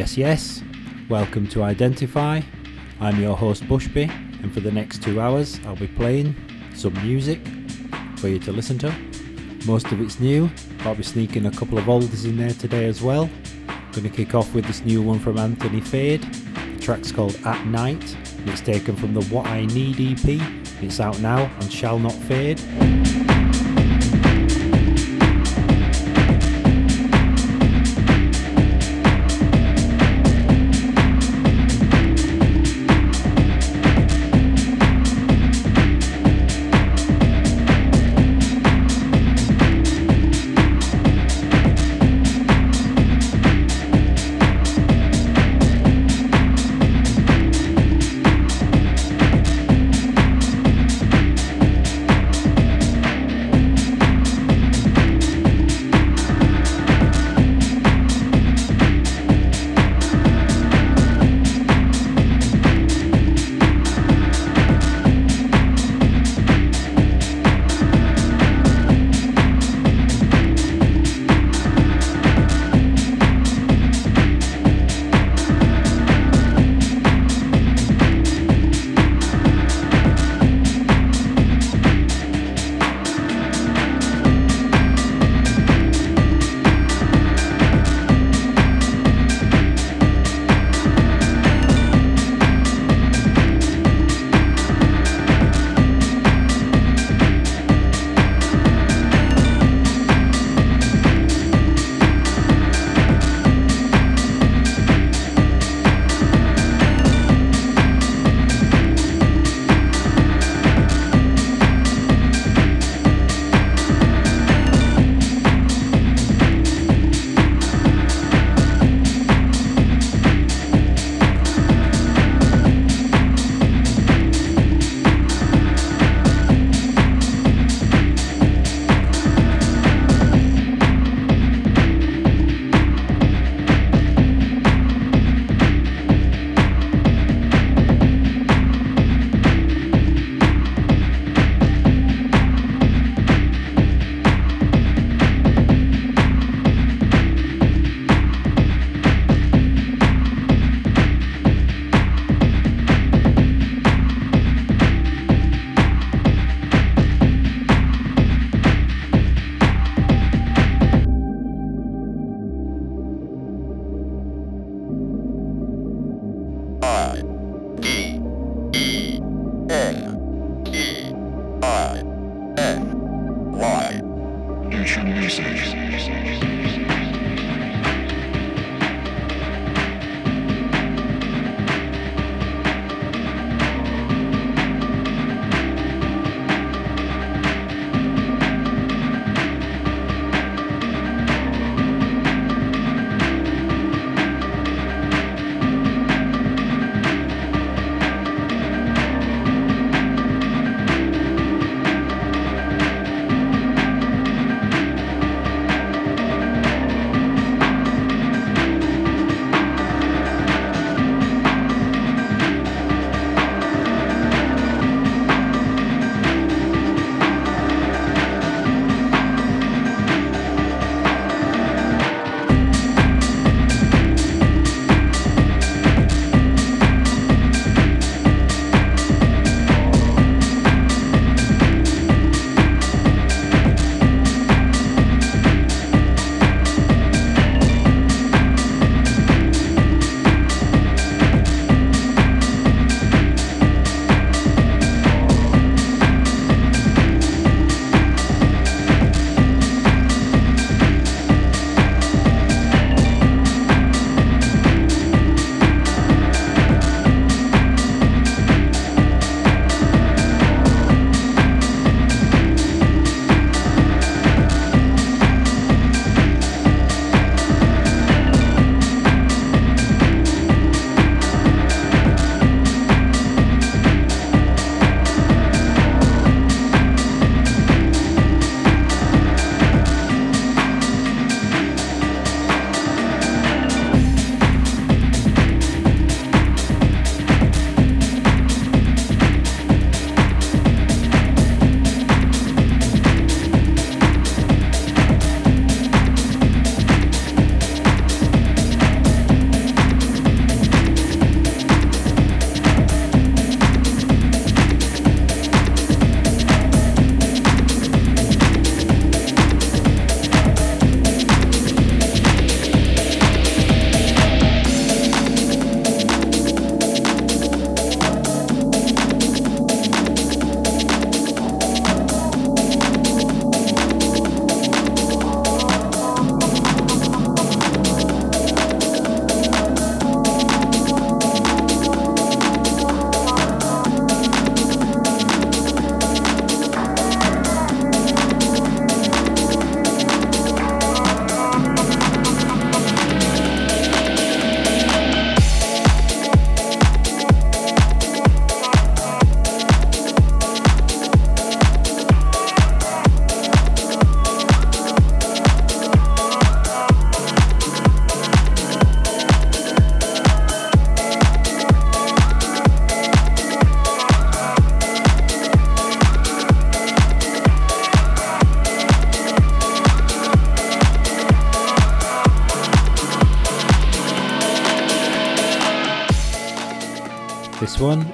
Yes, yes. Welcome to Identify. I'm your host Bushby, and for the next two hours, I'll be playing some music for you to listen to. Most of it's new, I'll be sneaking a couple of oldies in there today as well. Going to kick off with this new one from Anthony Fade. The track's called At Night, it's taken from the What I Need EP. It's out now and Shall Not Fade.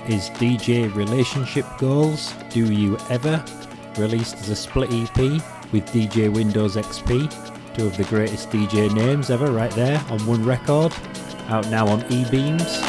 Is DJ Relationship Goals Do You Ever, released as a split EP with DJ Windows XP, two of the greatest DJ names ever right there on one record, out now on E-Beams.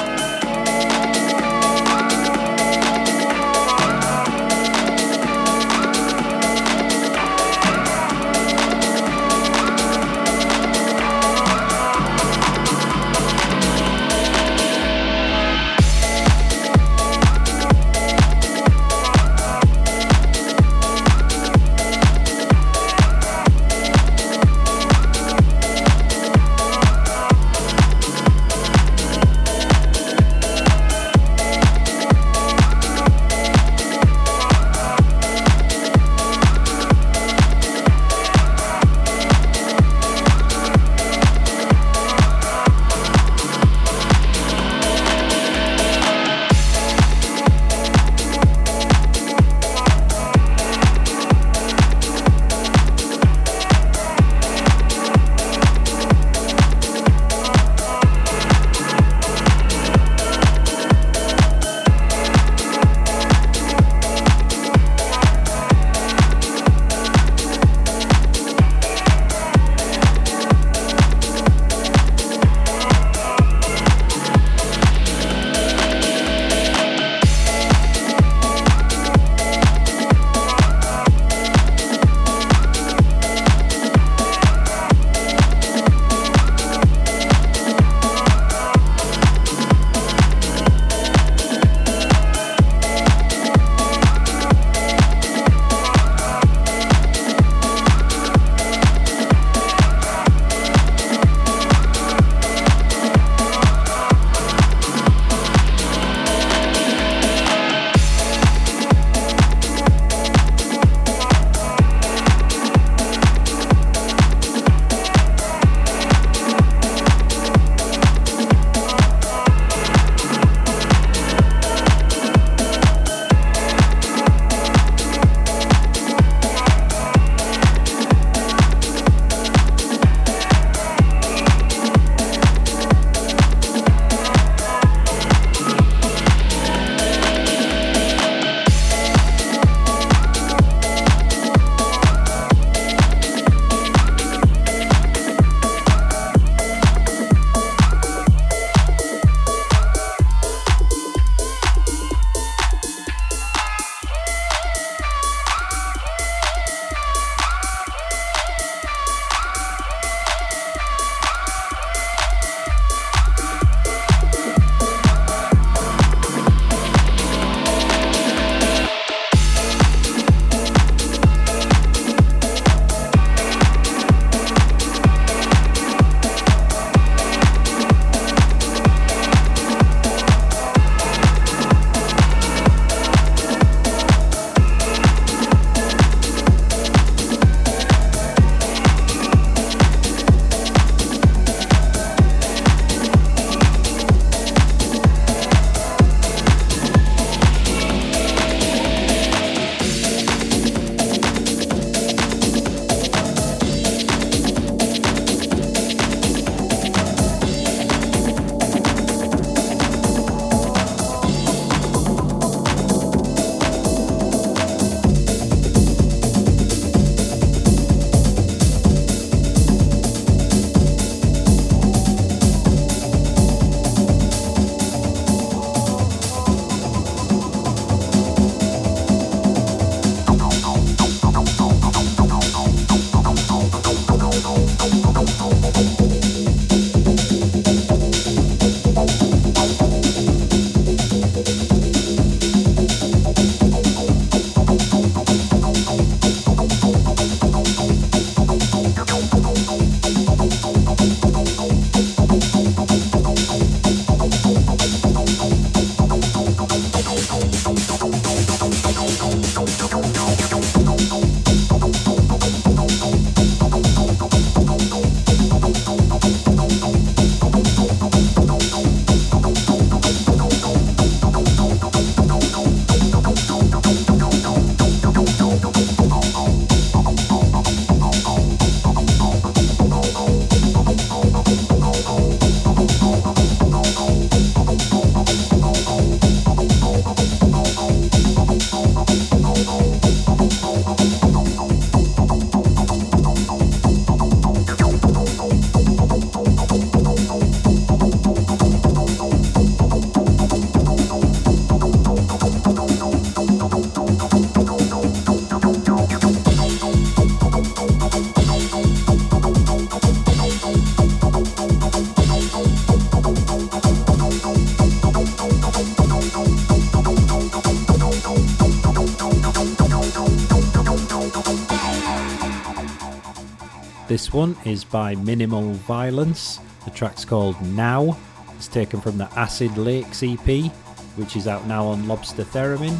One is by Minimal Violence. The track's called Now. It's taken from the Acid Lakes EP, which is out now on Lobster Theremin.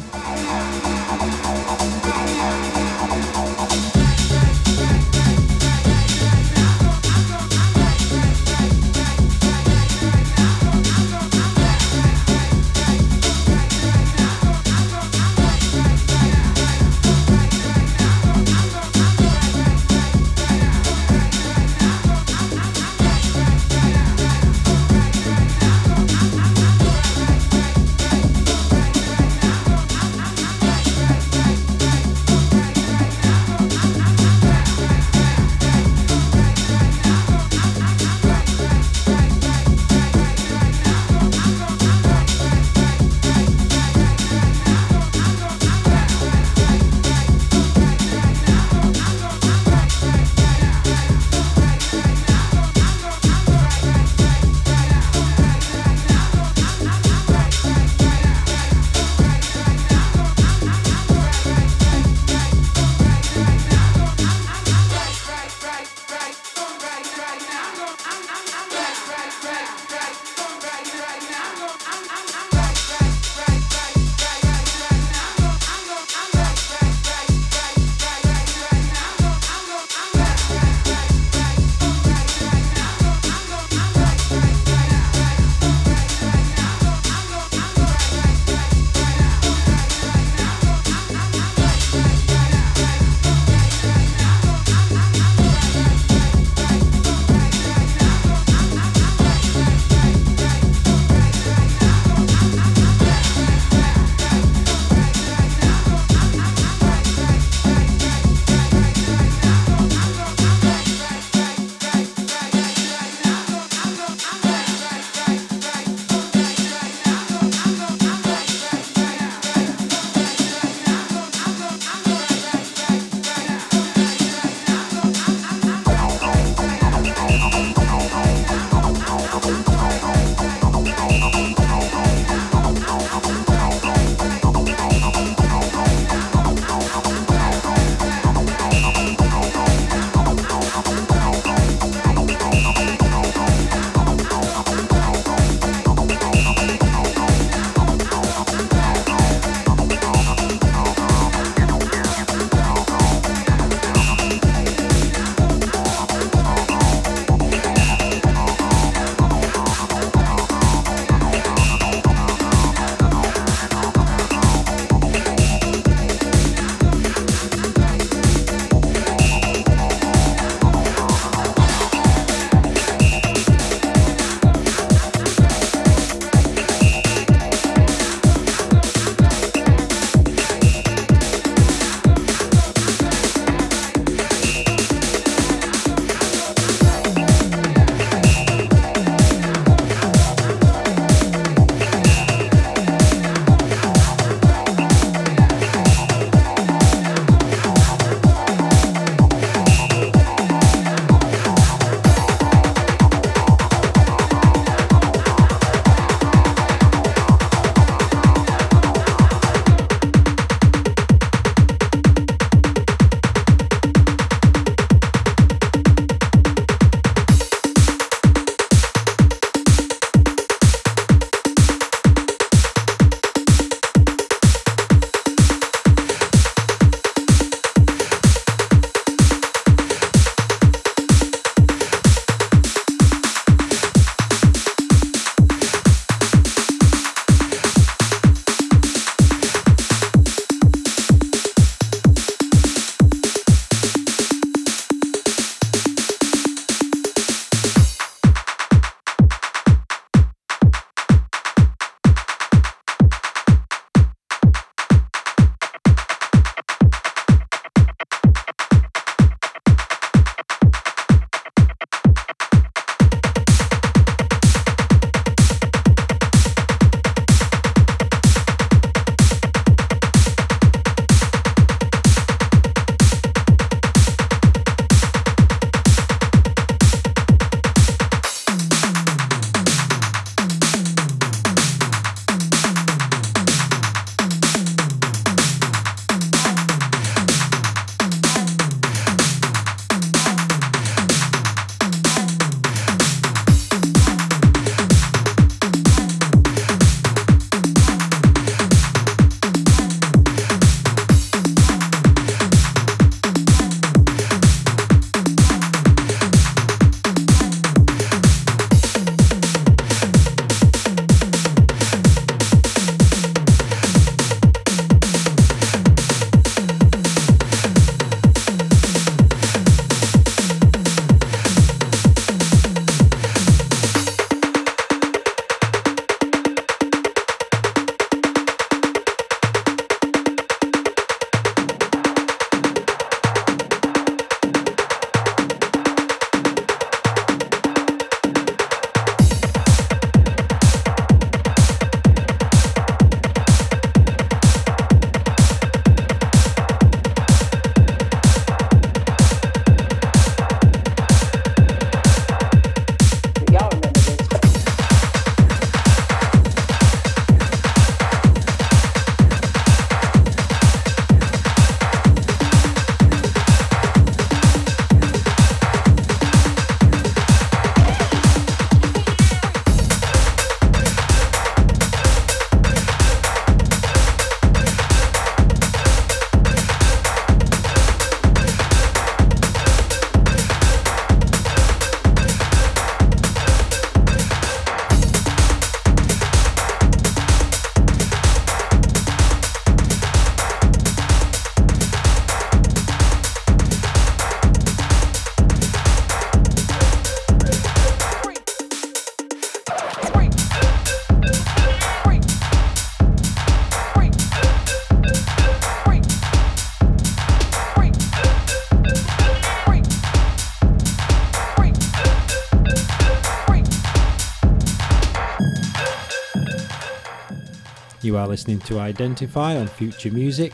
Are listening to Identify on Future Music.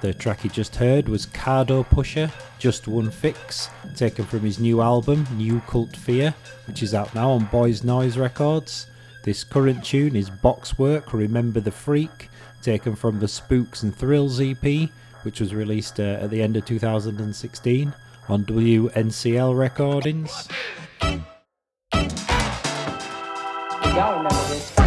The track you just heard was Cardopusher, Just One Fix, taken from his new album, New Cult Fear, which is out now on Boysnoize Records. This current tune is Boxwork Remember the Freak, taken from the Spooks and Thrills EP, which was released uh, at the end of 2016 on WNCL Recordings. Y'all remember this.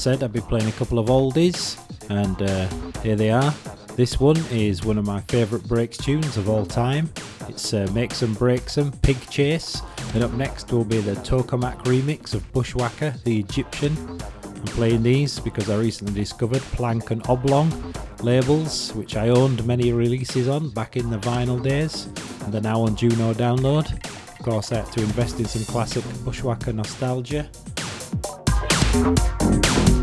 Said I'd be playing a couple of oldies, and uh, here they are. This one is one of my favourite breaks tunes of all time. It's uh, Makes 'em Breaks 'em, Pig Chase, and up next will be the Tokamak remix of Bushwacka, the Egyptian. I'm playing these because I recently discovered Plank and Oblong labels, which I owned many releases on back in the vinyl days, and they're now on Juno Download. Of course, I had to invest in some classic Bushwacka nostalgia. Thank you.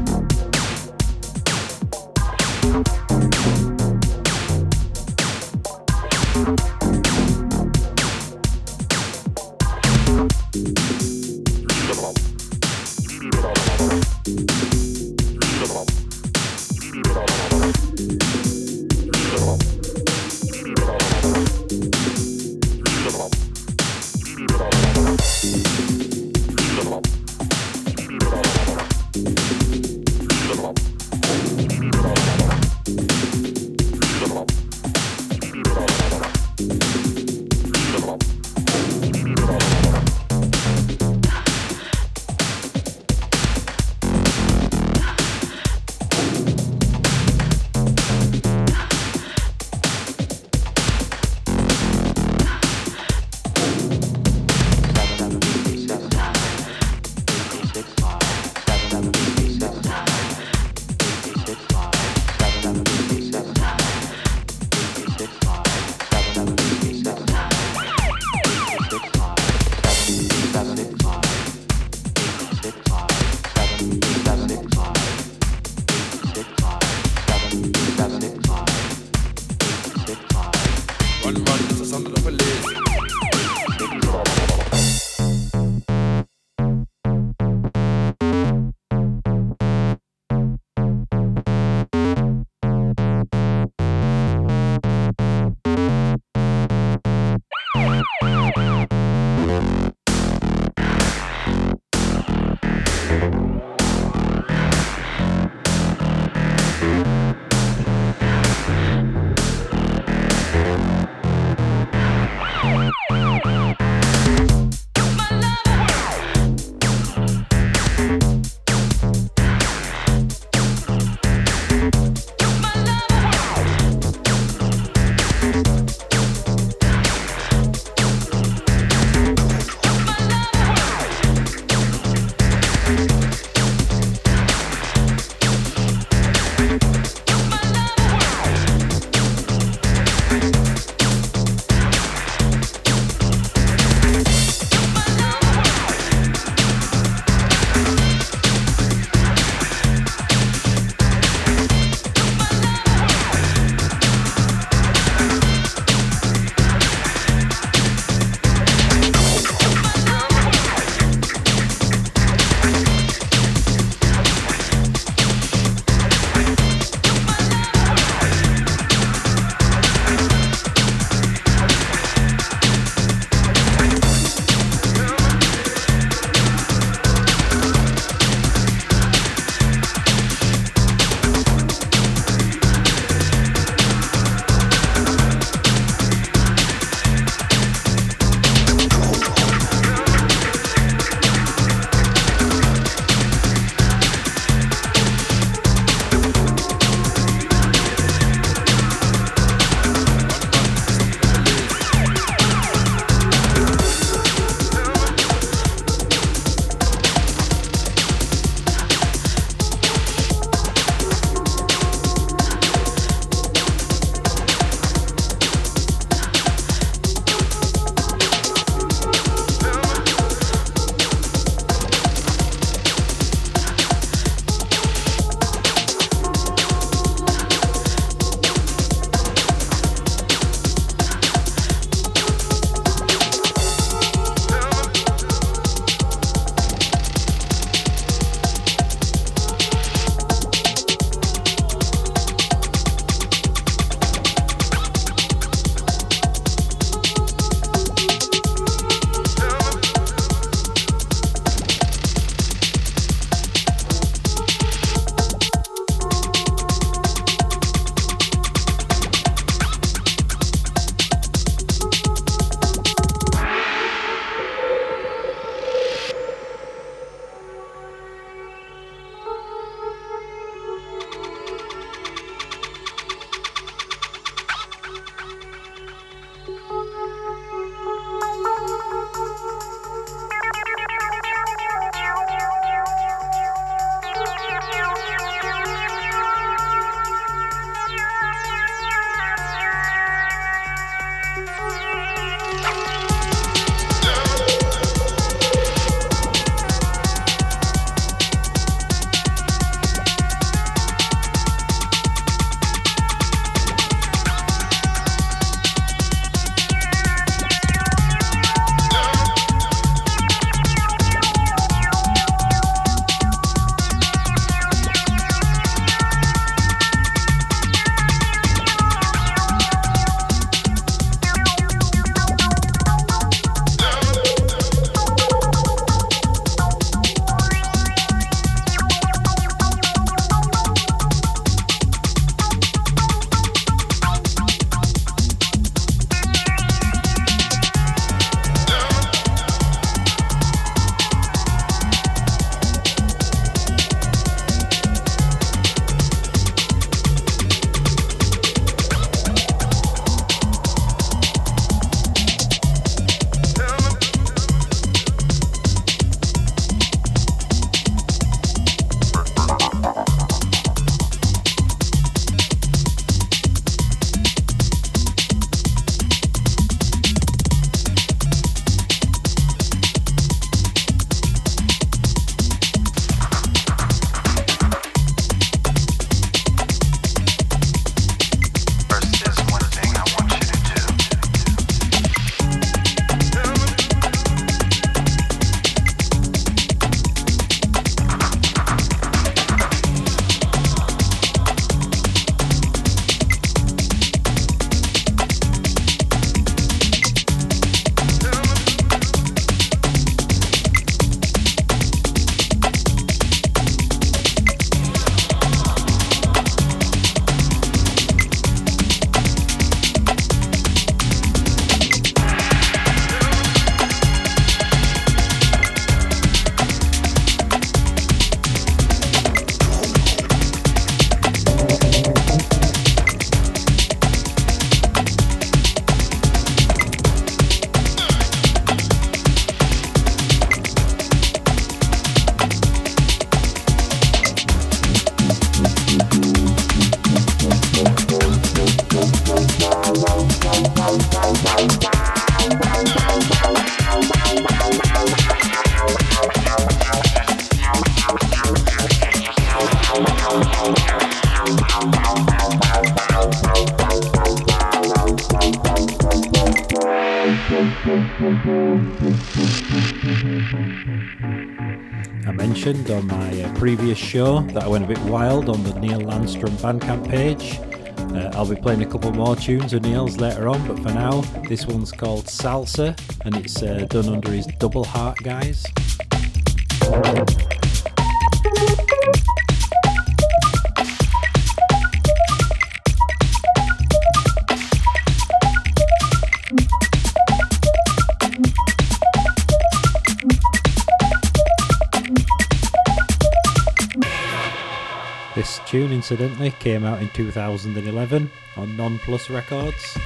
previous show that I went a bit wild on the Neil Landstrumm Bandcamp page. Uh, I'll be playing a couple more tunes of Neil's later on, but for now, this one's called Salsa and it's uh, done under his Double Heart Guys. incidentally came out in 2011 on Non Plus Records.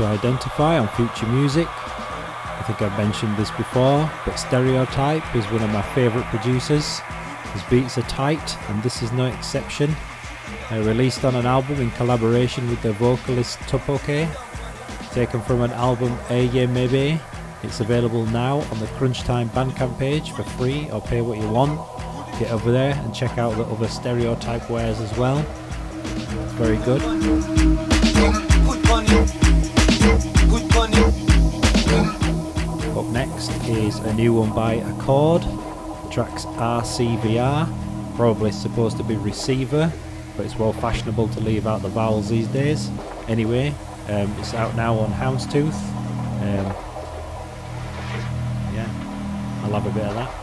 To Identify on Future Music. I think I've mentioned this before, but Stereotype is one of my favourite producers. His beats are tight, and this is no exception. Uh, released on an album in collaboration with the vocalist Tupoke, taken from an album Eye Maybe. It's available now on the Crunch Time Bandcamp page for free or pay what you want. Get over there and check out the other Stereotype wares as well. Very good. Is a new one by Accord. Track's RCVR, probably supposed to be receiver, but it's well fashionable to leave out the vowels these days. Anyway, um, it's out now on Houndstooth. Um, yeah, I love a bit of that.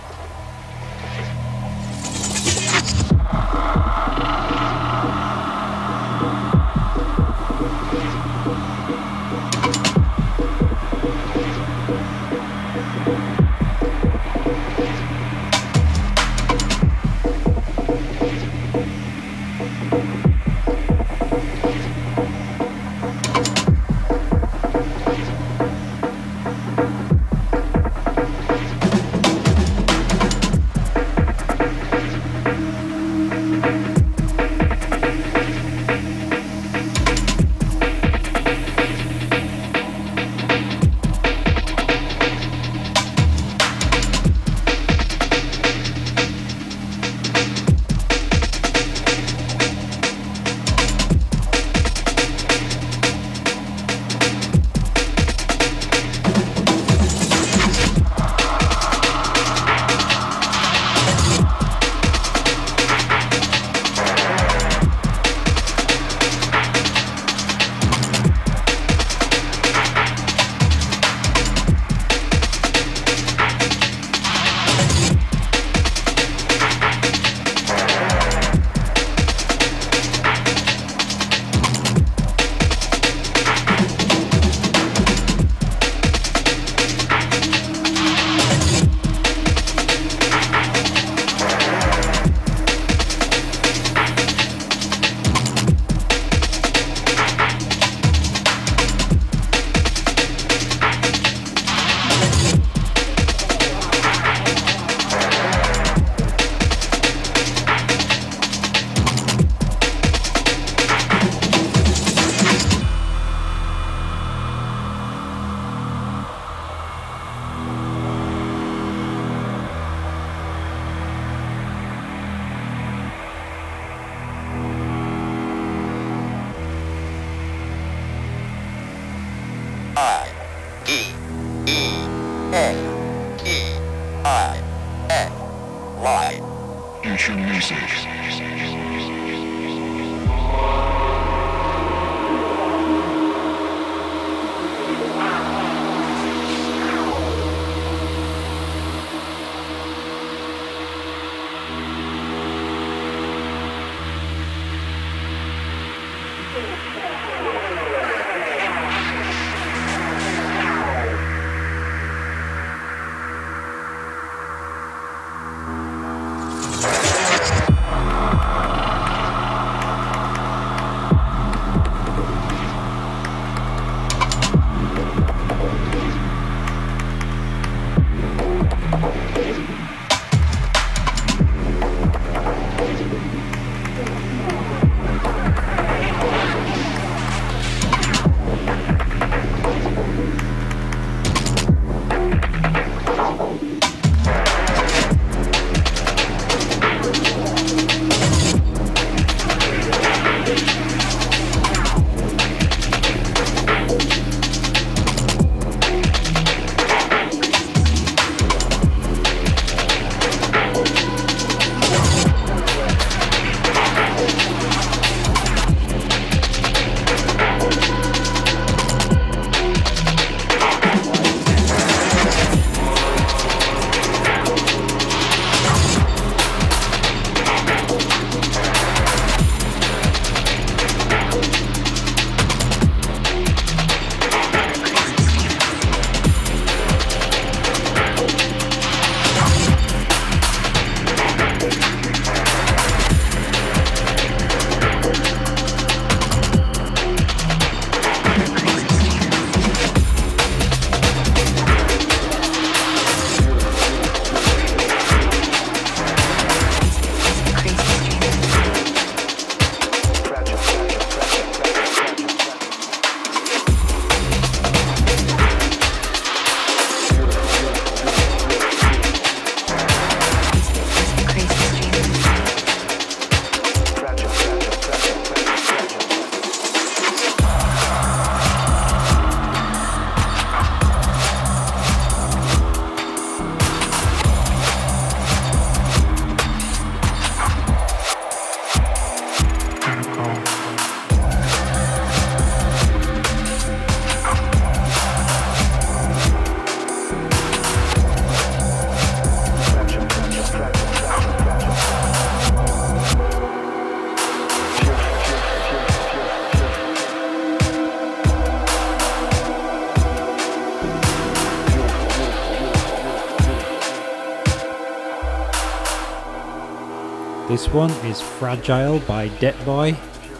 This one is Fragile by Det Boy,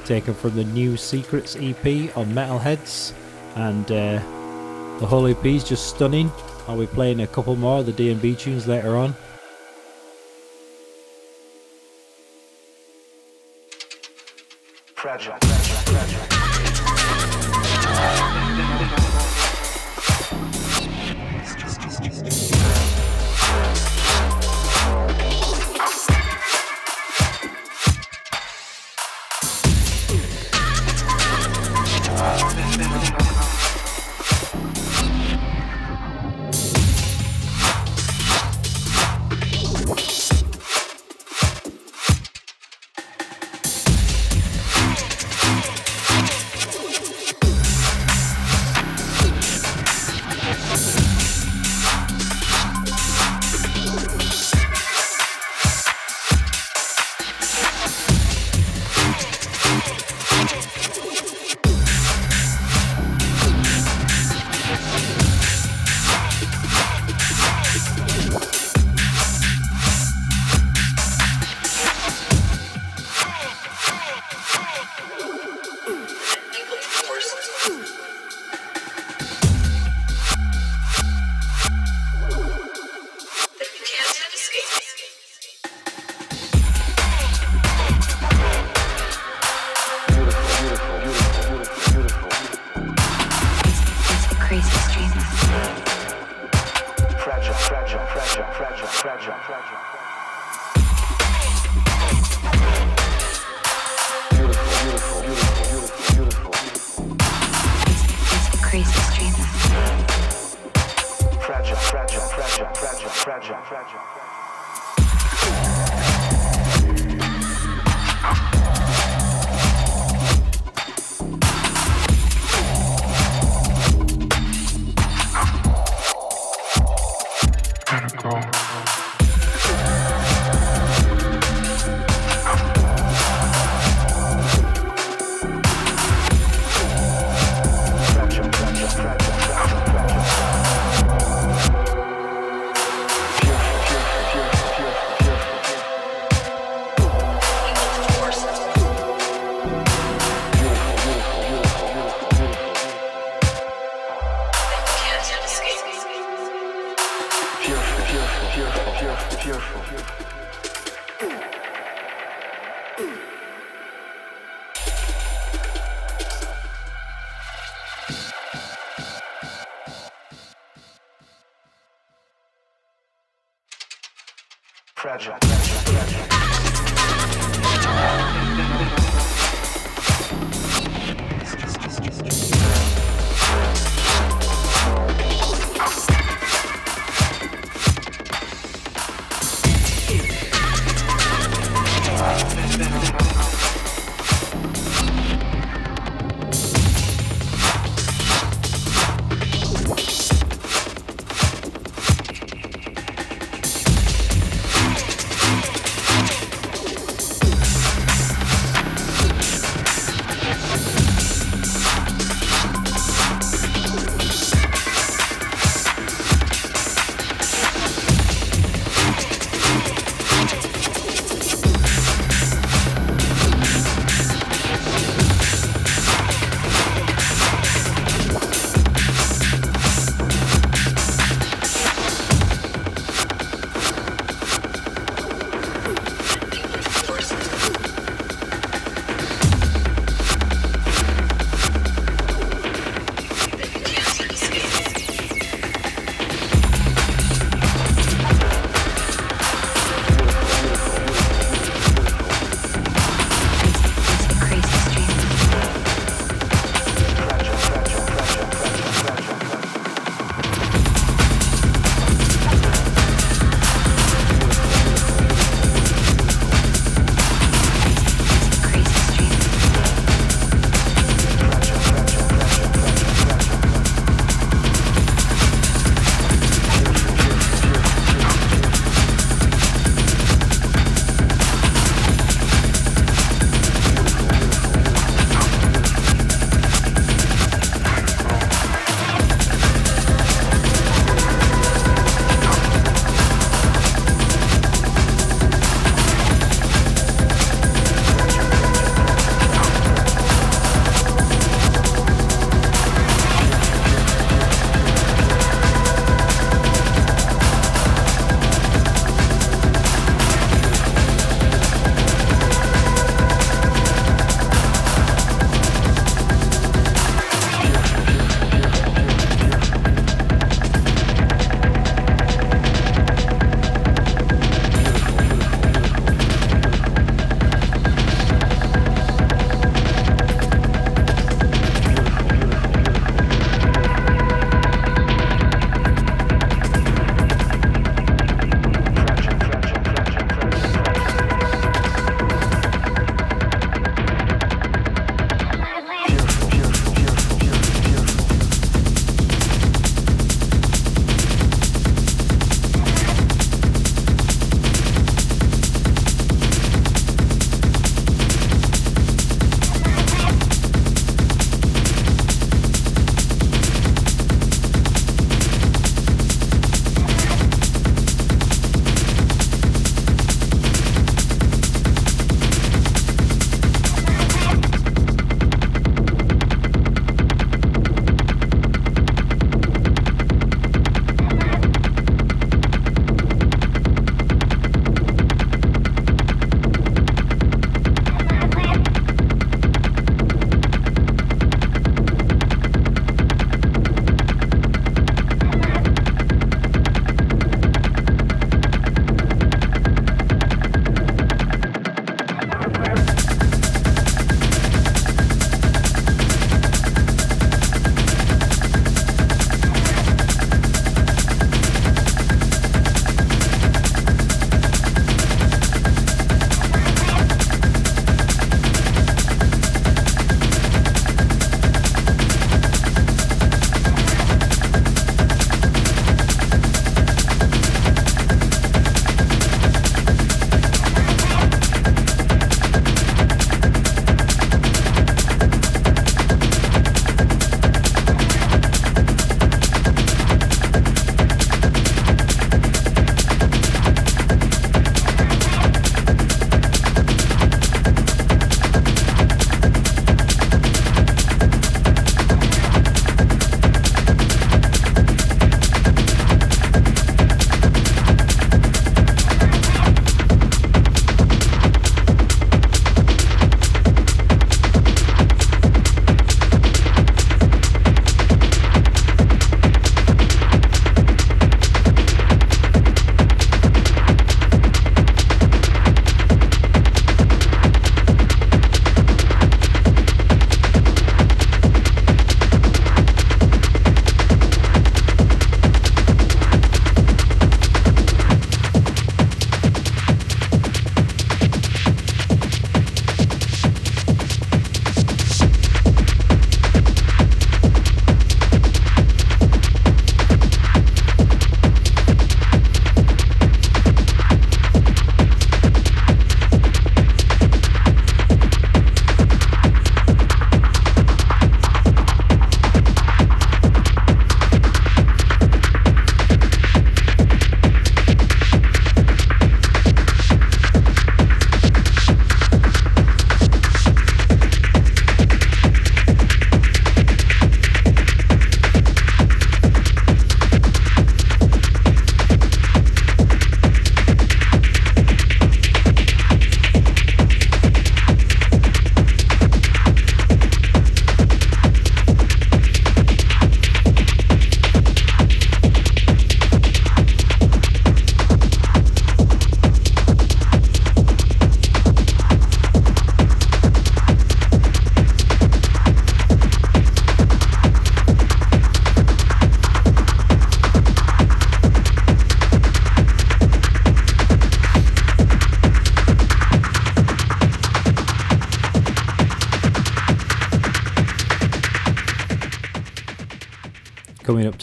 taken from the new Secrets EP on Metalheadz, and uh, the whole EP is just stunning. I'll be playing a couple more of the D&B tunes later on.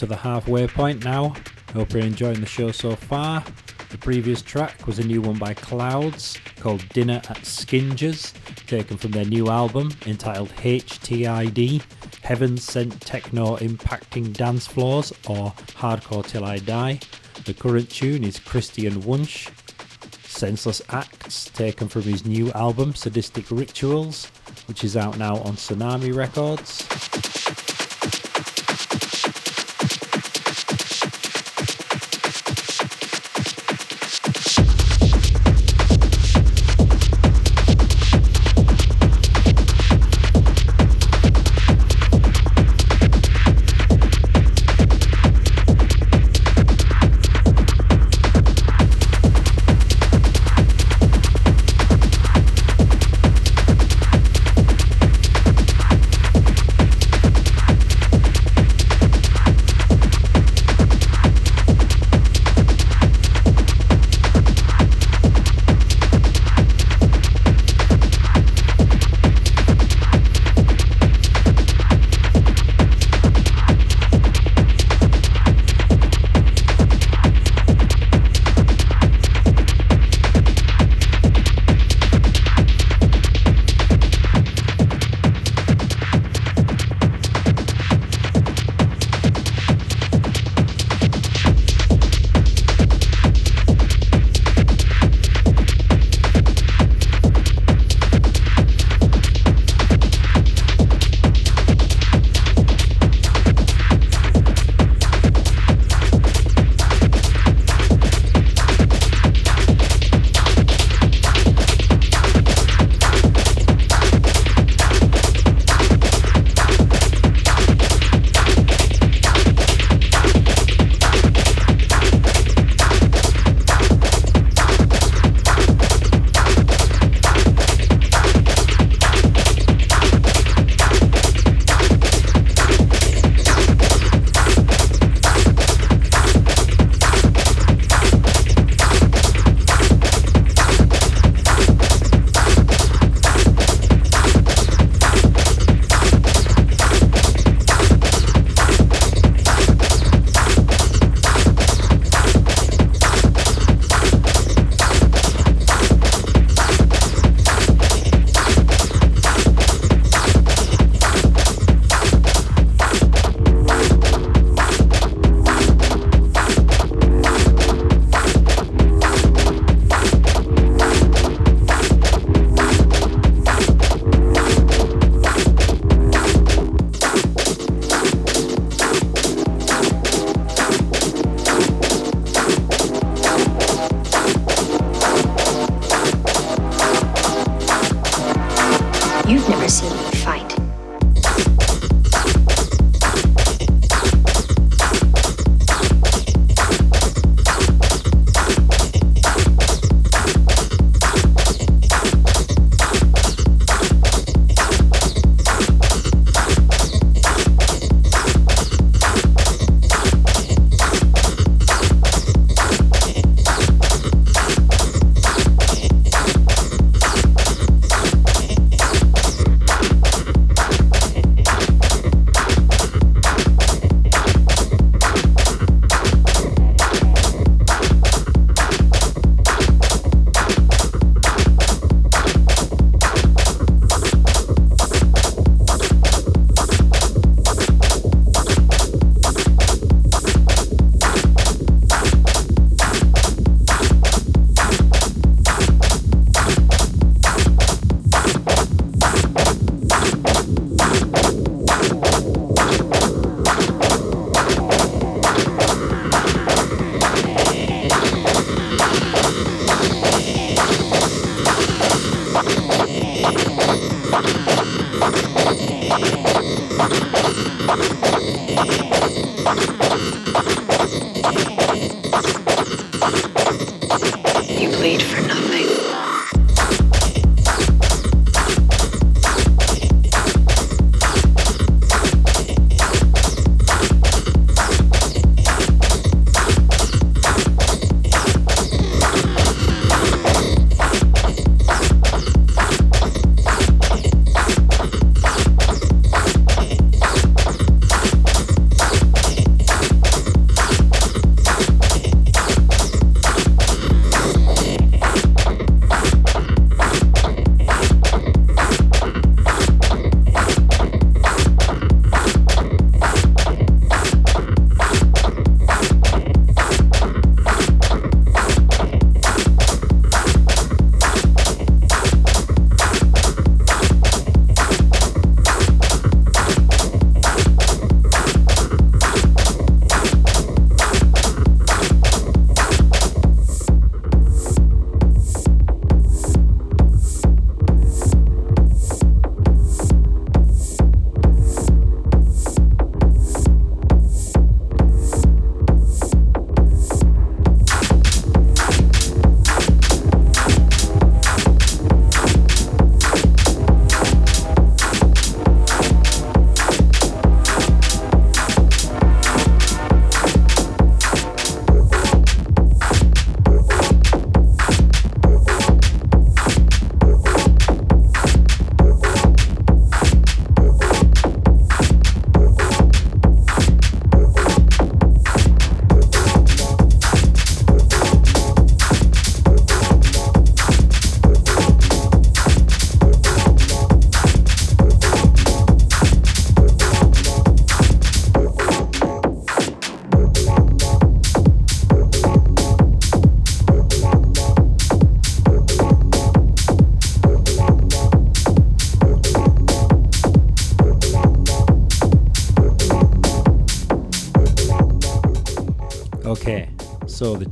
To the halfway point now. Hope you're enjoying the show so far. The previous track was a new one by Clouds called Dinner at Skingers, taken from their new album entitled HTID Heaven Sent Techno Impacting Dance Floors or Hardcore Till I Die. The current tune is Christian Wunsch. Senseless Acts, taken from his new album Sadistic Rituals, which is out now on Tsunami Records.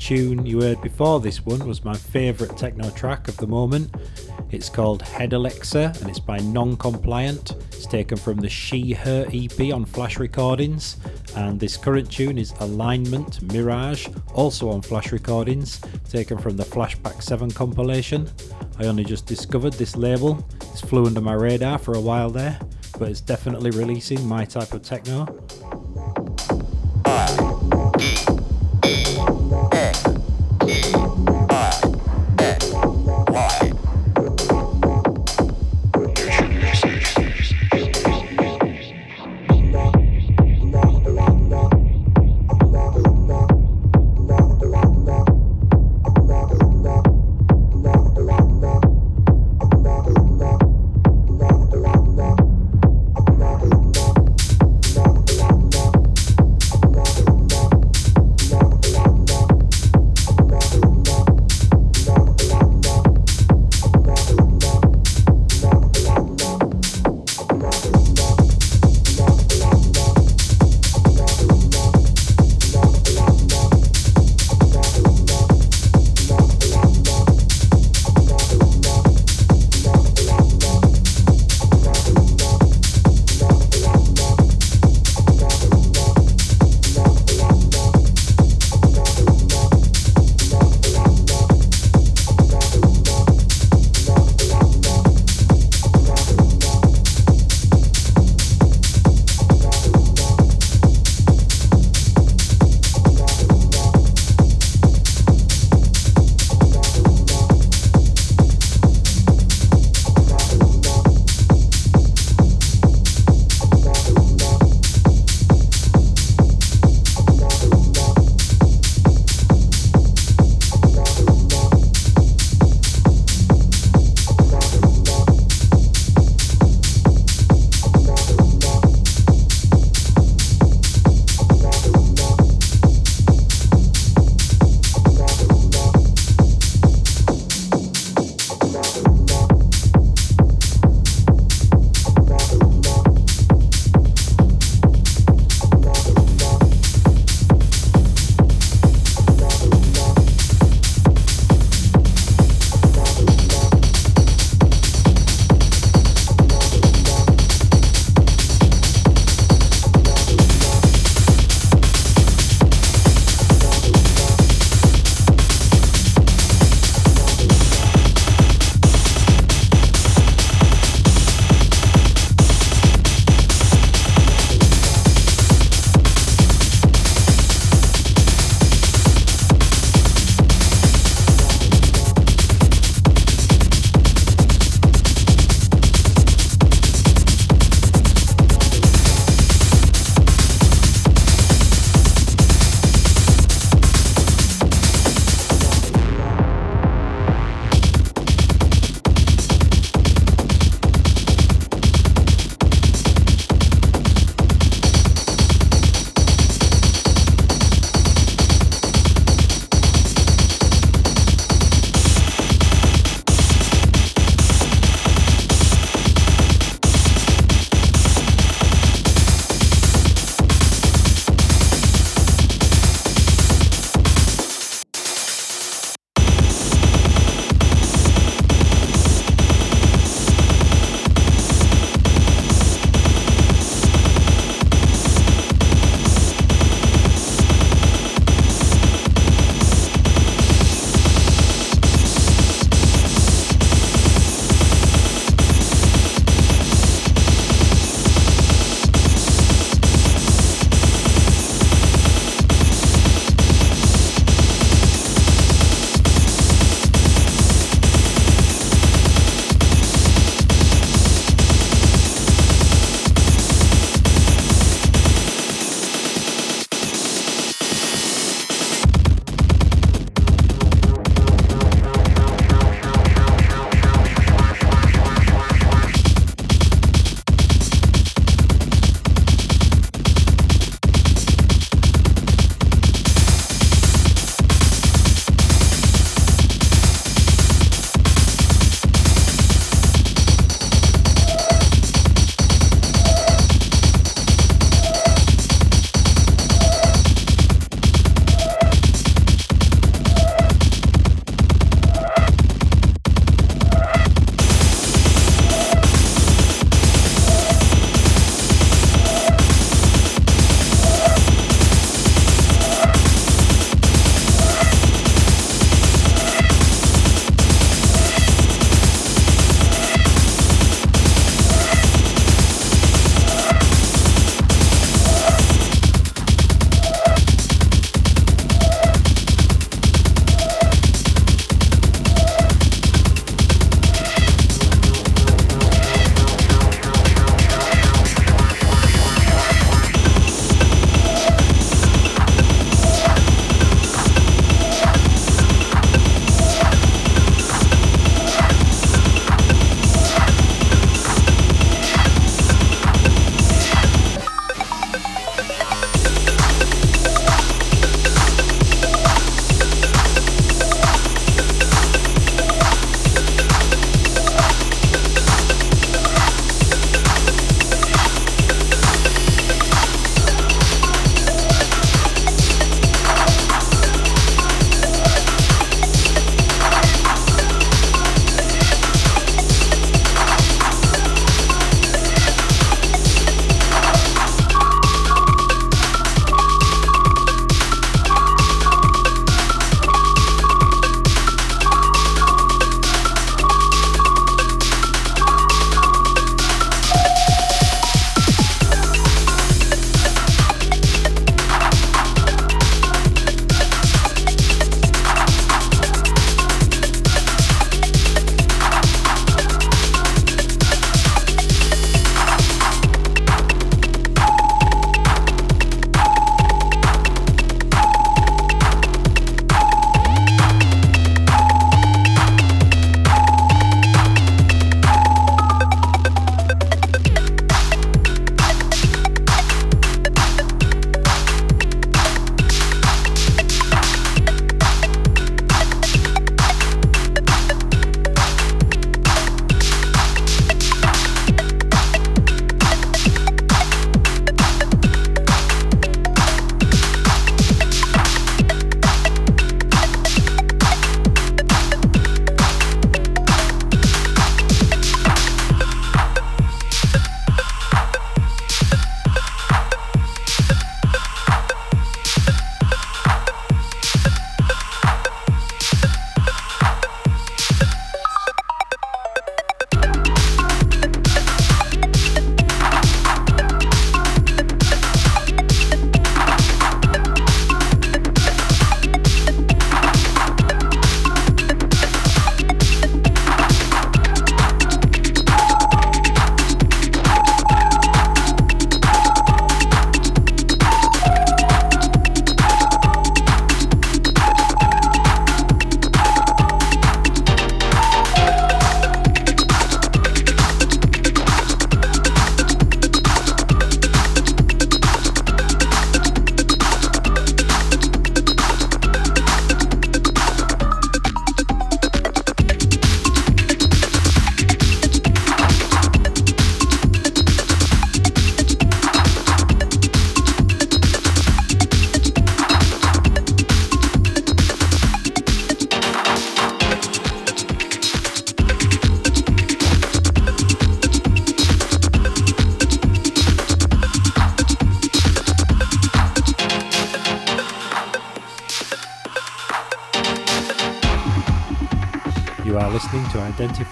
Tune you heard before this one was my favourite techno track of the moment. It's called Head Alexa and it's by Non Compliant. It's taken from the She Her EP on Flash Recordings. And this current tune is Alignment Mirage, also on Flash Recordings, taken from the Flashback 7 compilation. I only just discovered this label. It's flew under my radar for a while there, but it's definitely releasing my type of techno.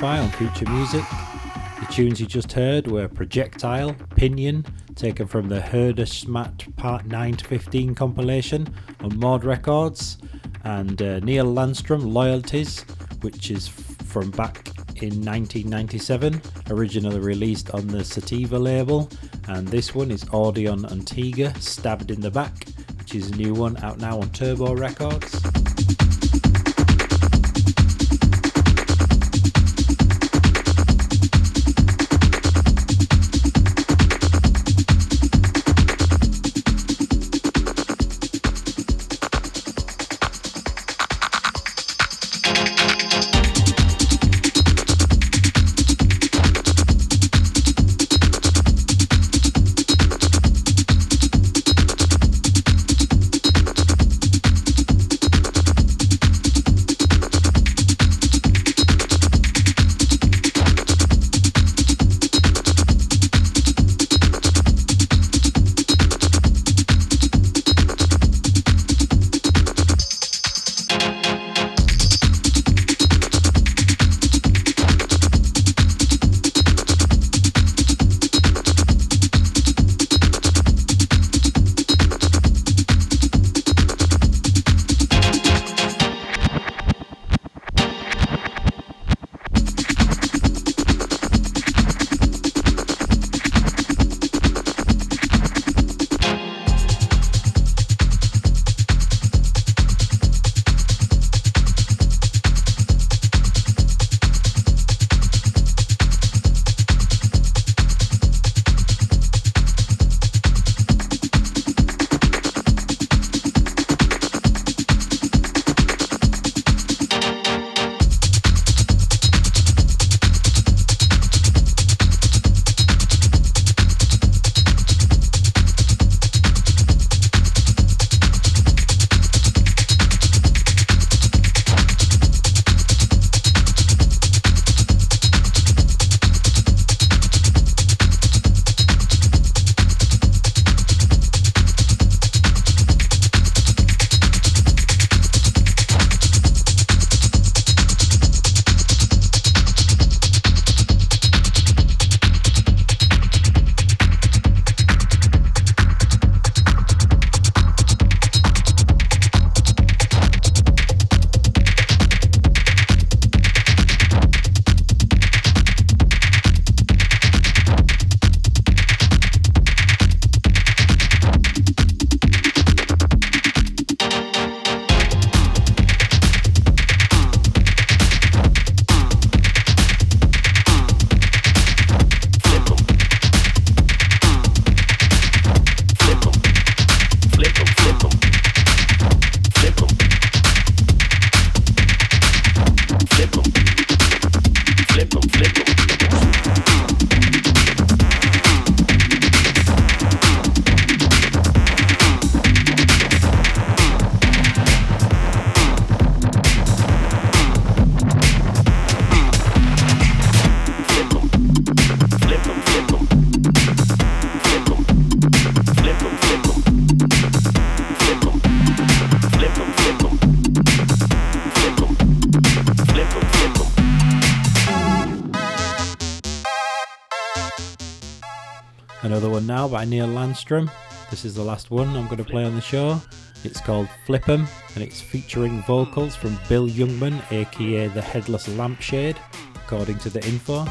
Identify on Future Music. The tunes you just heard were Projectile, Pinion, taken from the Herder Part 9 to 15 compilation on Mord Records, and uh, Neil Landstrumm, Loyalties, which is f- from back in 1997, originally released on the Sativa label. And this one is Audion Antigua, Stabbed in the Back, which is a new one out now on Turbo Records. By Neil Landstrumm. This is the last one I'm going to play on the show. It's called Flip 'em and it's featuring vocals from Bill Youngman, aka the Headless Lampshade, according to the info.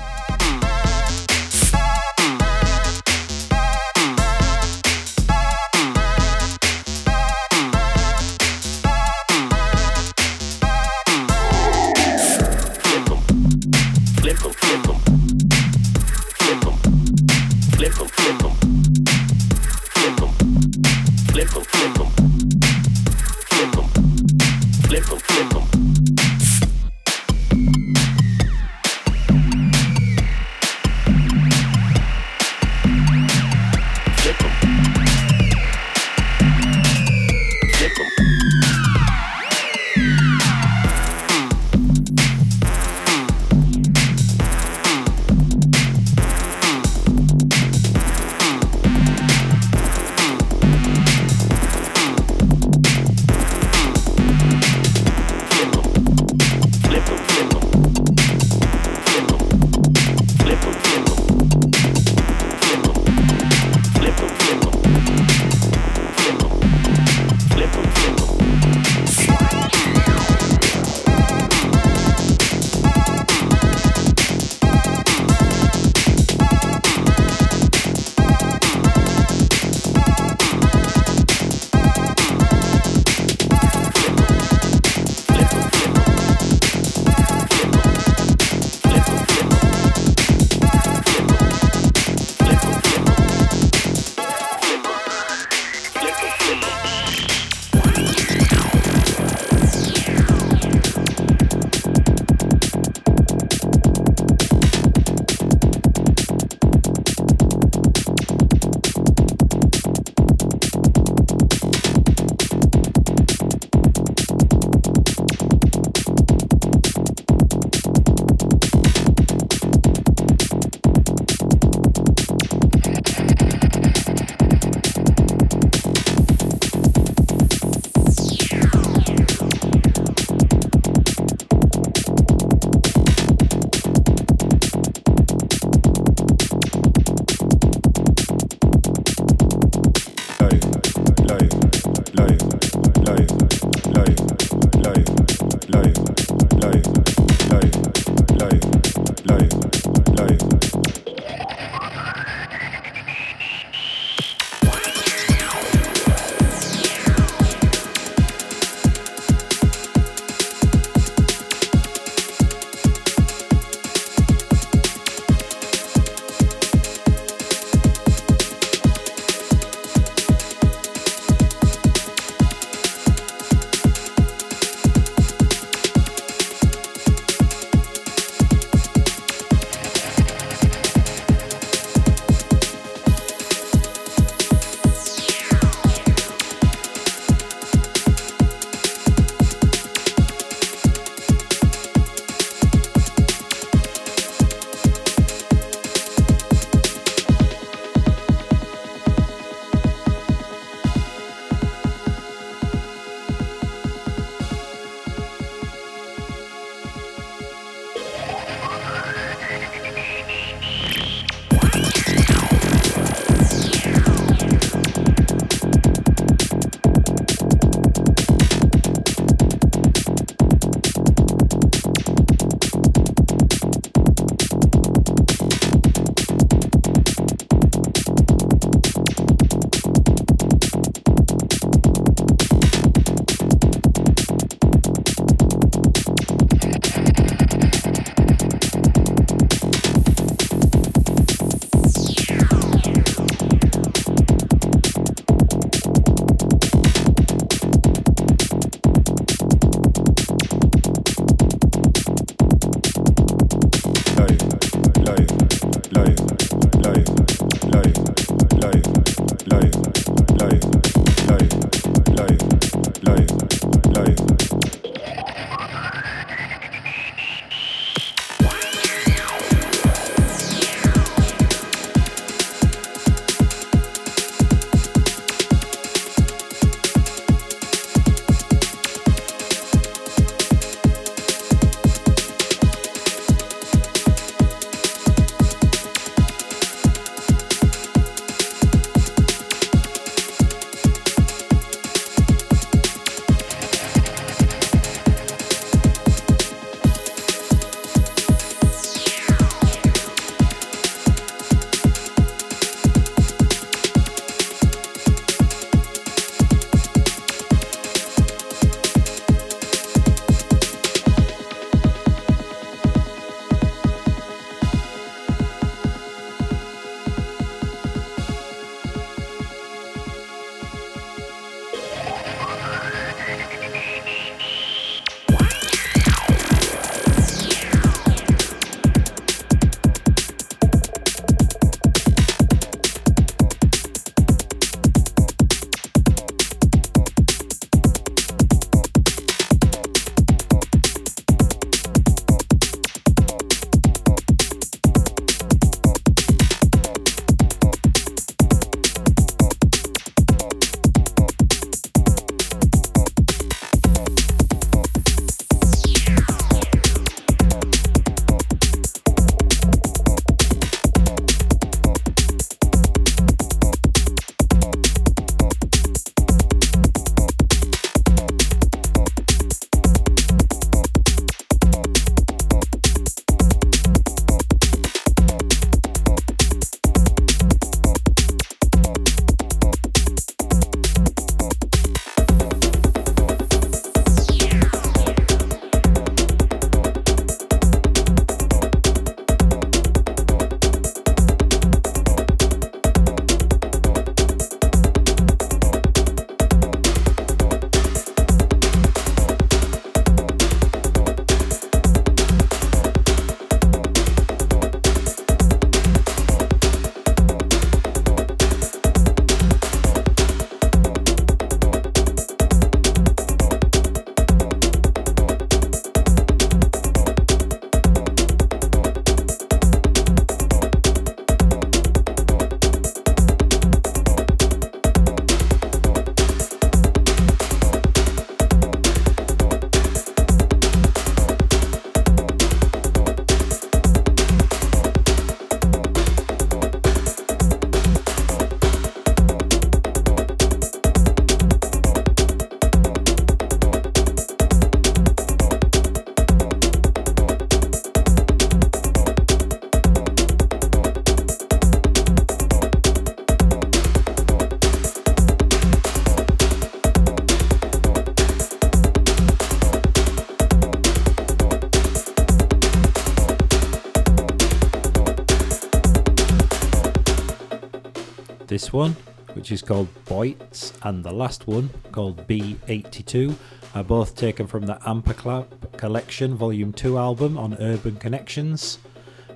One, which is called Boits, and the last one called B82, are both taken from the Amperclap Collection Volume 2 album on Urban Connections.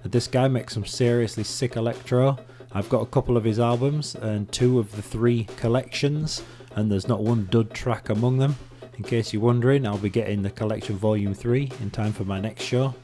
This guy makes some seriously sick electro. I've got a couple of his albums and two of the three collections, and there's not one dud track among them. In case you're wondering, I'll be getting the collection volume 3 in time for my next show.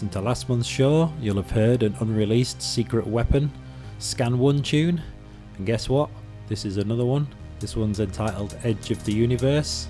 Listened to last month's show, you'll have heard an unreleased Secret Weapon Scan 1 tune. And guess what? This is another one. This one's entitled Edge of the Universe.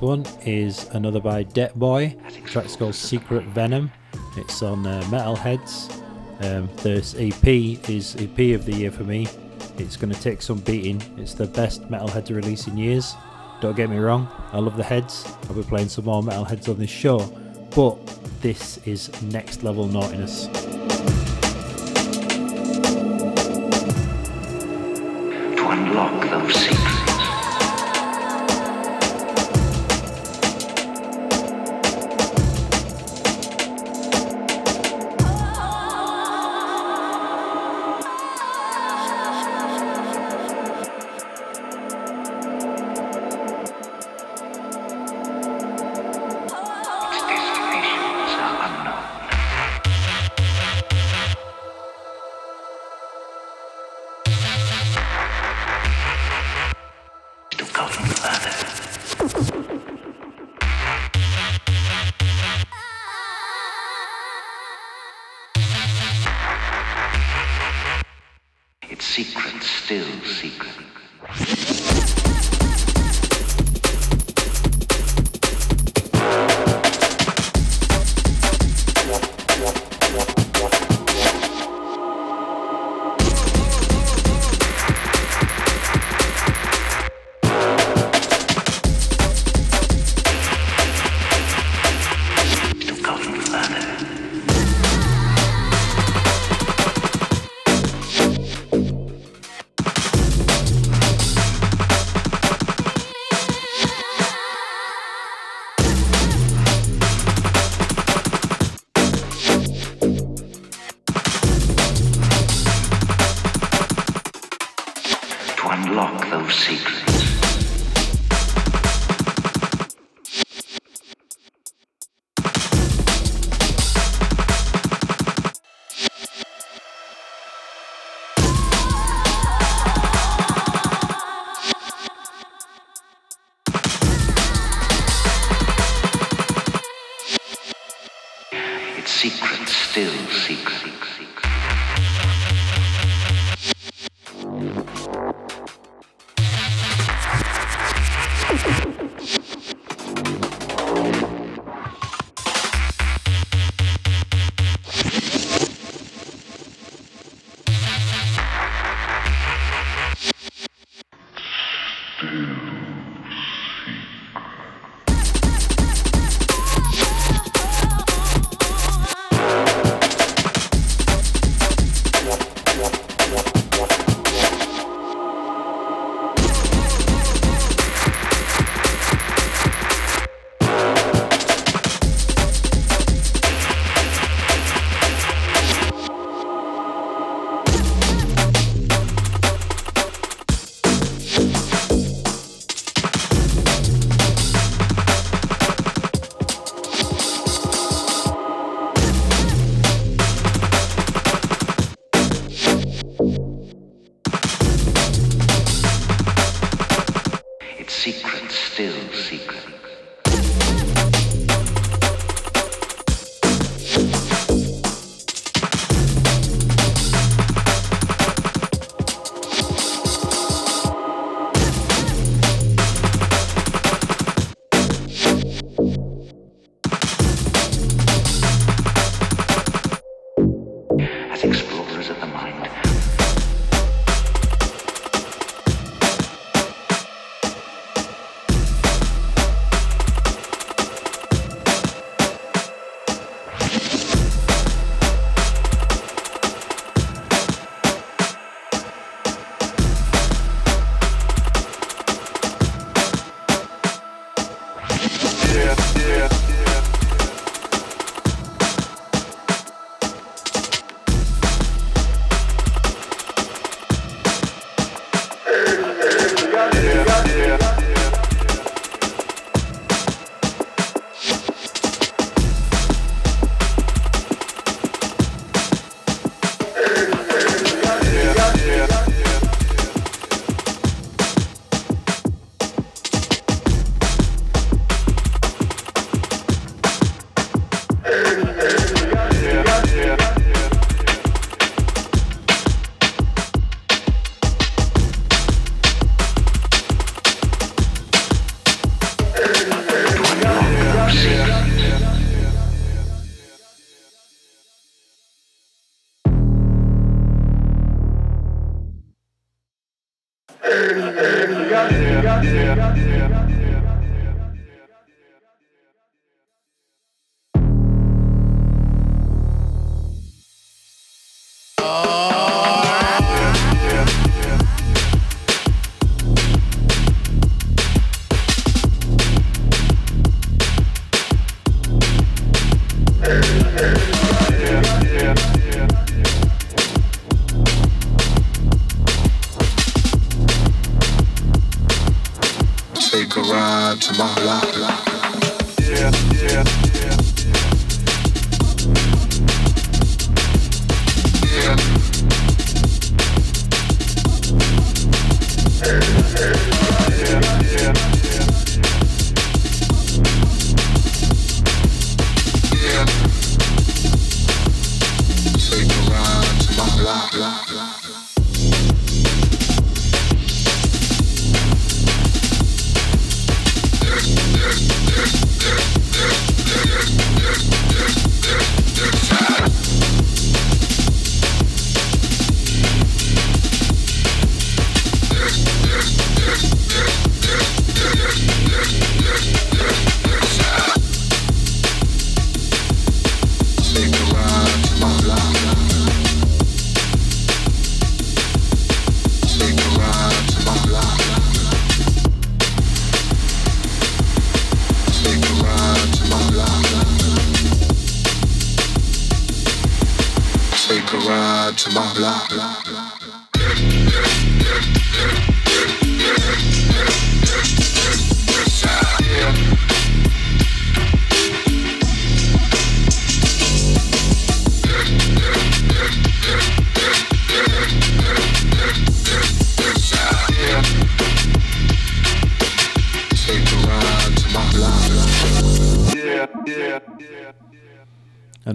One is another by Det Boy. The track's called Secret Venom. It's on uh, Metalheadz. Um, this EP is EP of the year for me. It's going to take some beating. It's the best Metalheadz release in years. Don't get me wrong, I love the heads. I'll be playing some more Metalheadz on this show, but this is next level naughtiness. to unlock those secrets.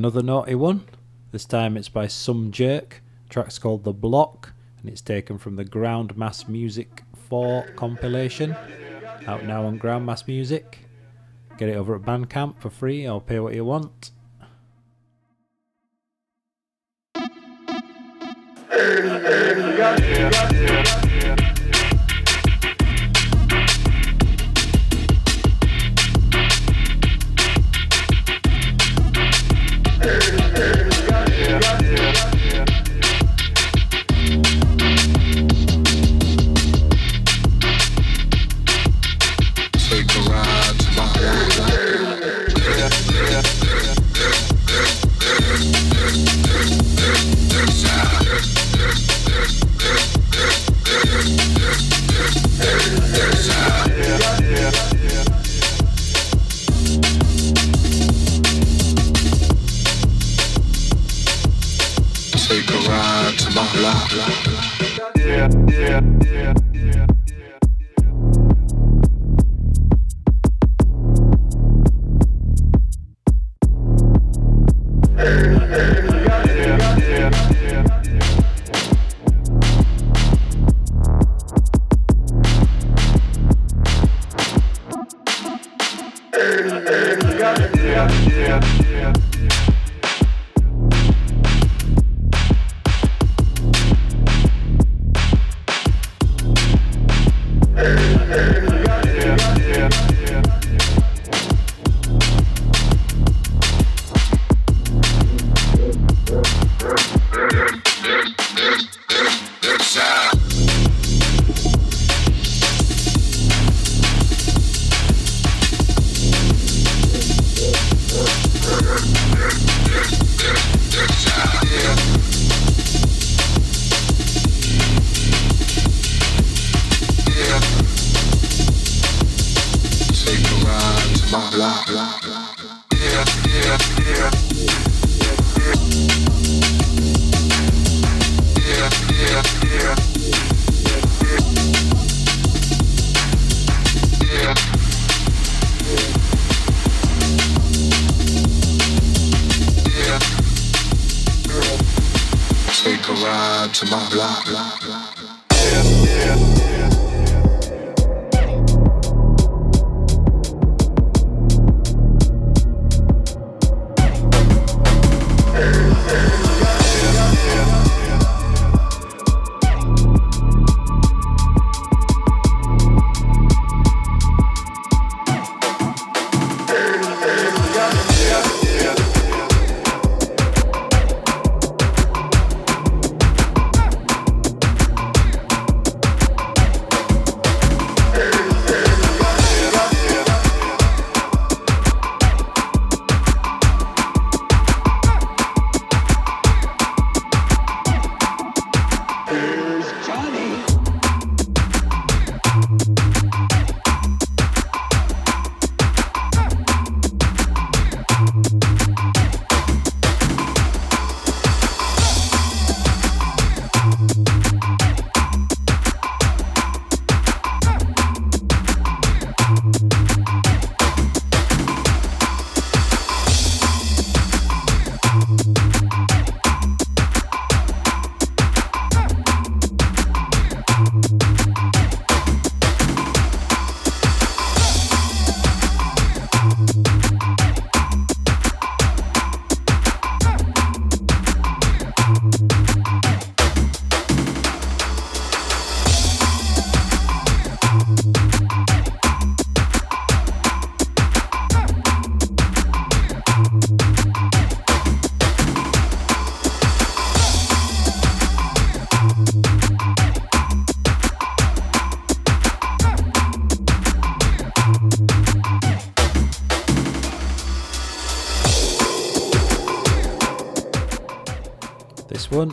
Another naughty one. This time it's by Some Jerk. Track's called The Block, and it's taken from the Ground Mass Music 4 compilation. Out now on Ground Mass Music. Get it over at Bandcamp for free or pay what you want. Take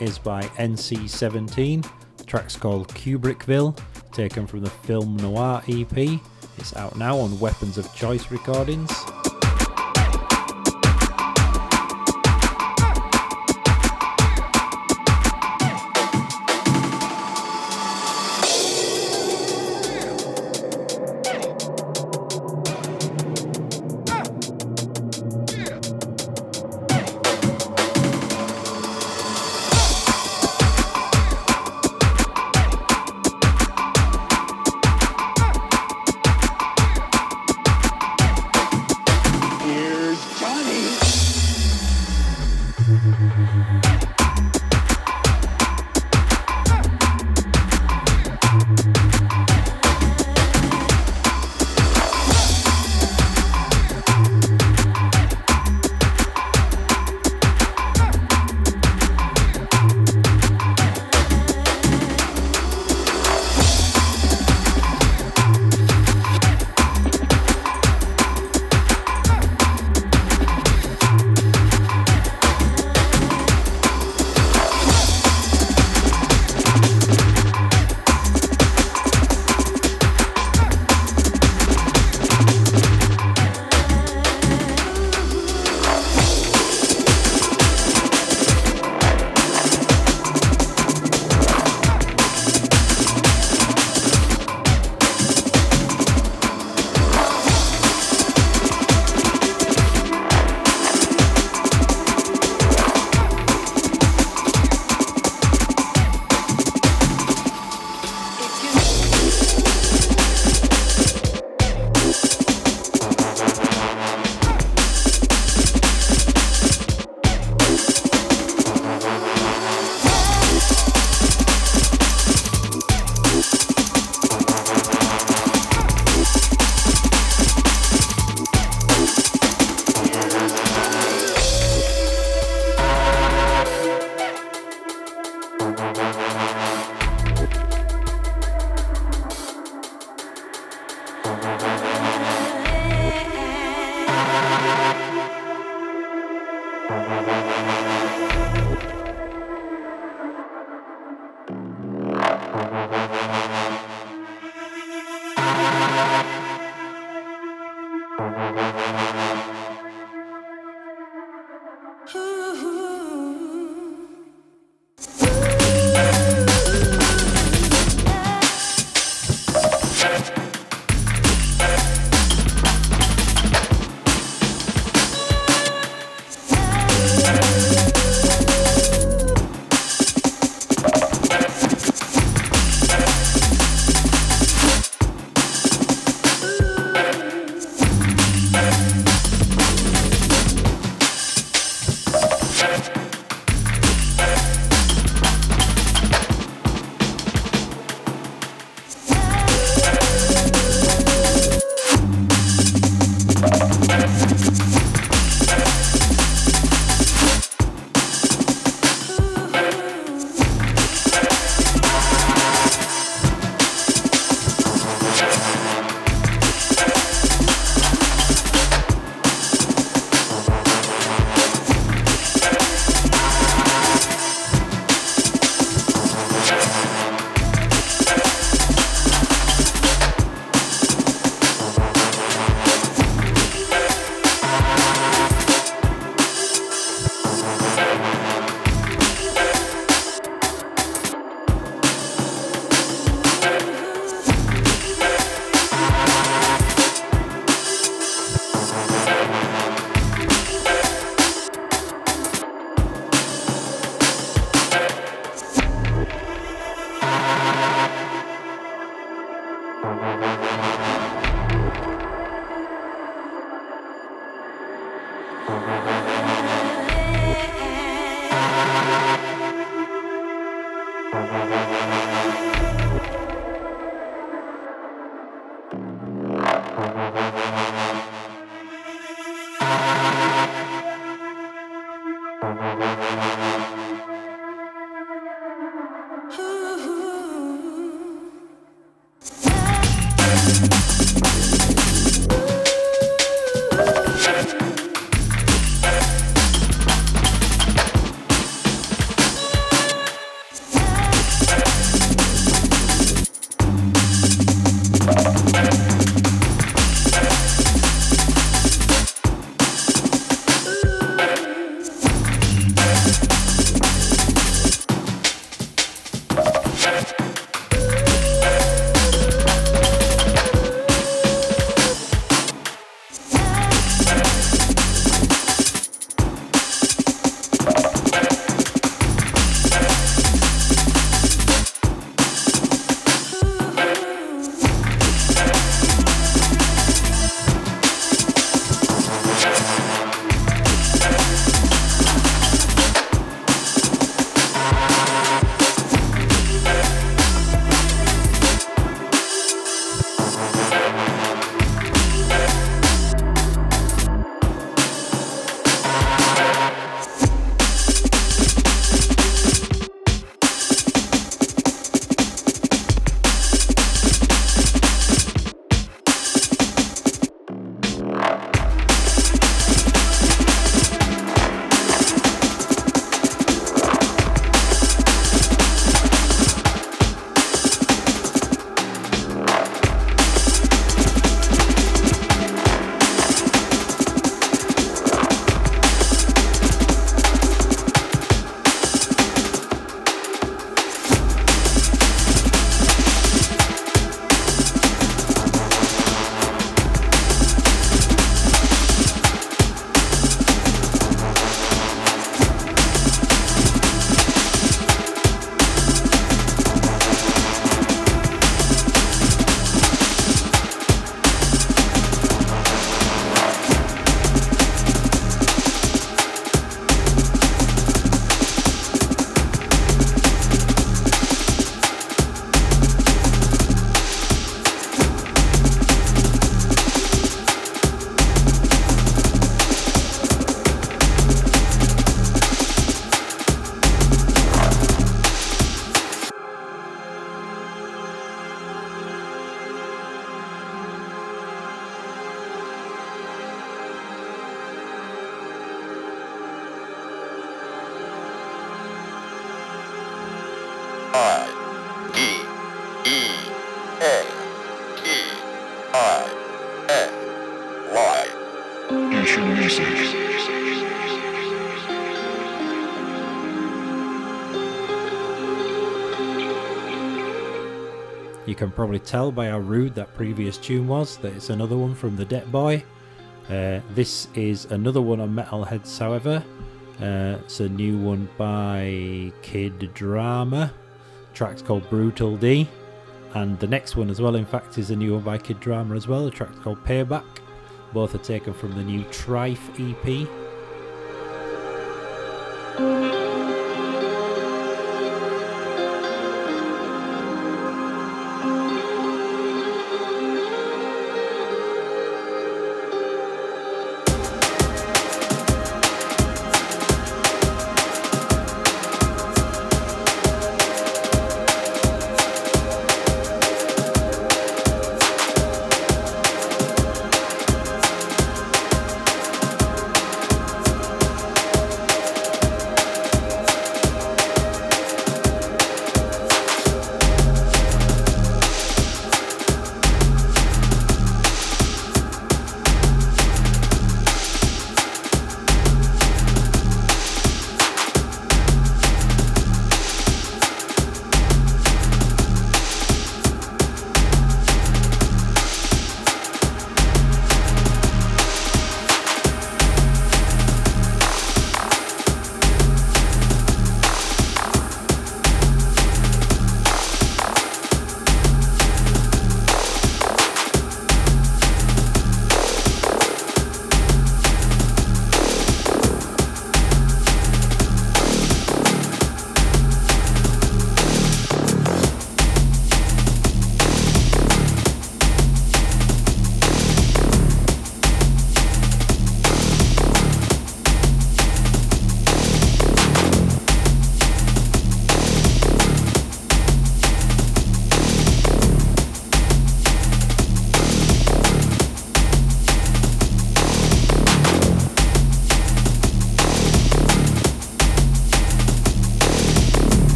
Is by NC17. The track's called Kubrickville, taken from the Film Noir EP. It's out now on Weapons of Choice Recordings. Can probably tell by how rude that previous tune was that it's another one from the Debt Boy. Uh, this is another one on Metalheadz, however. Uh, it's a new one by Kid Drama. track's called Brutal D. And the next one as well, in fact, is a new one by Kid Drama as well. The track's called Payback. Both are taken from the new Trife EP.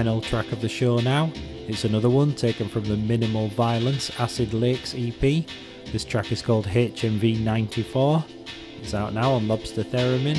Final track of the show now. It's another one taken from the Minimal Violence Acid Lakes EP. This track is called HMV 94. It's out now on Lobster Theremin.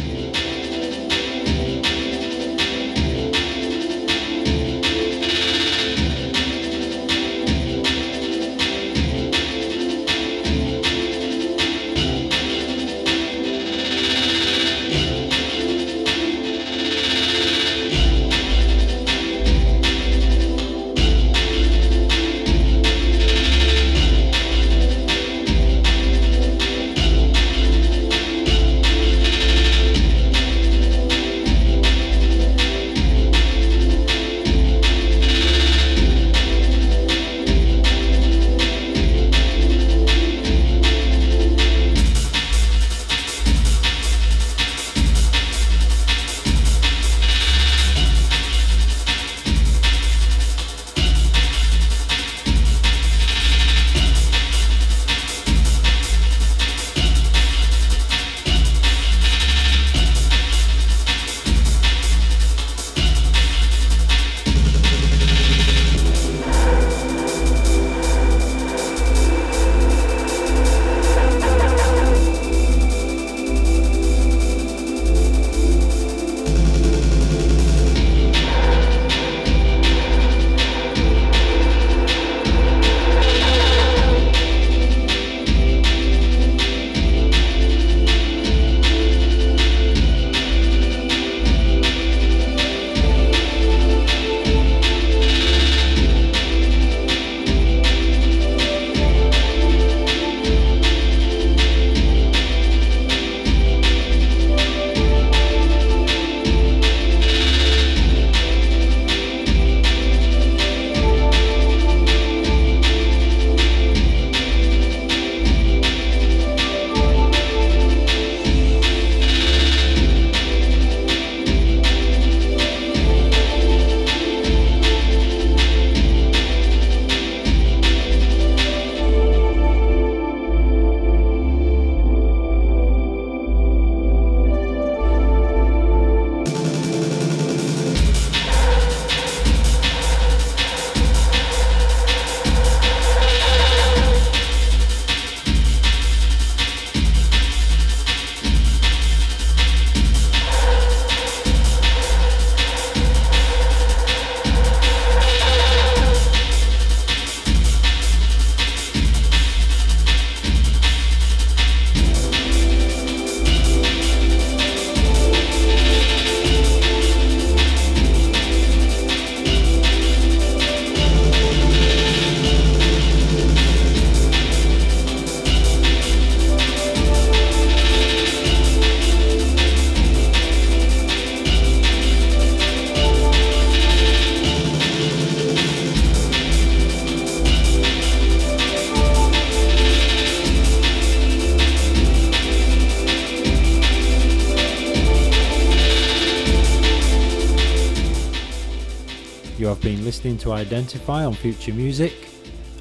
To Identify on Future Music.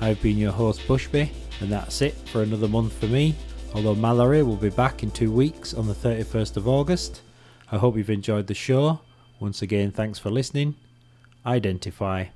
I've been your host Bushby, and that's it for another month for me. Although Mallory will be back in two weeks on the 31st of August. I hope you've enjoyed the show. Once again, thanks for listening. Identify.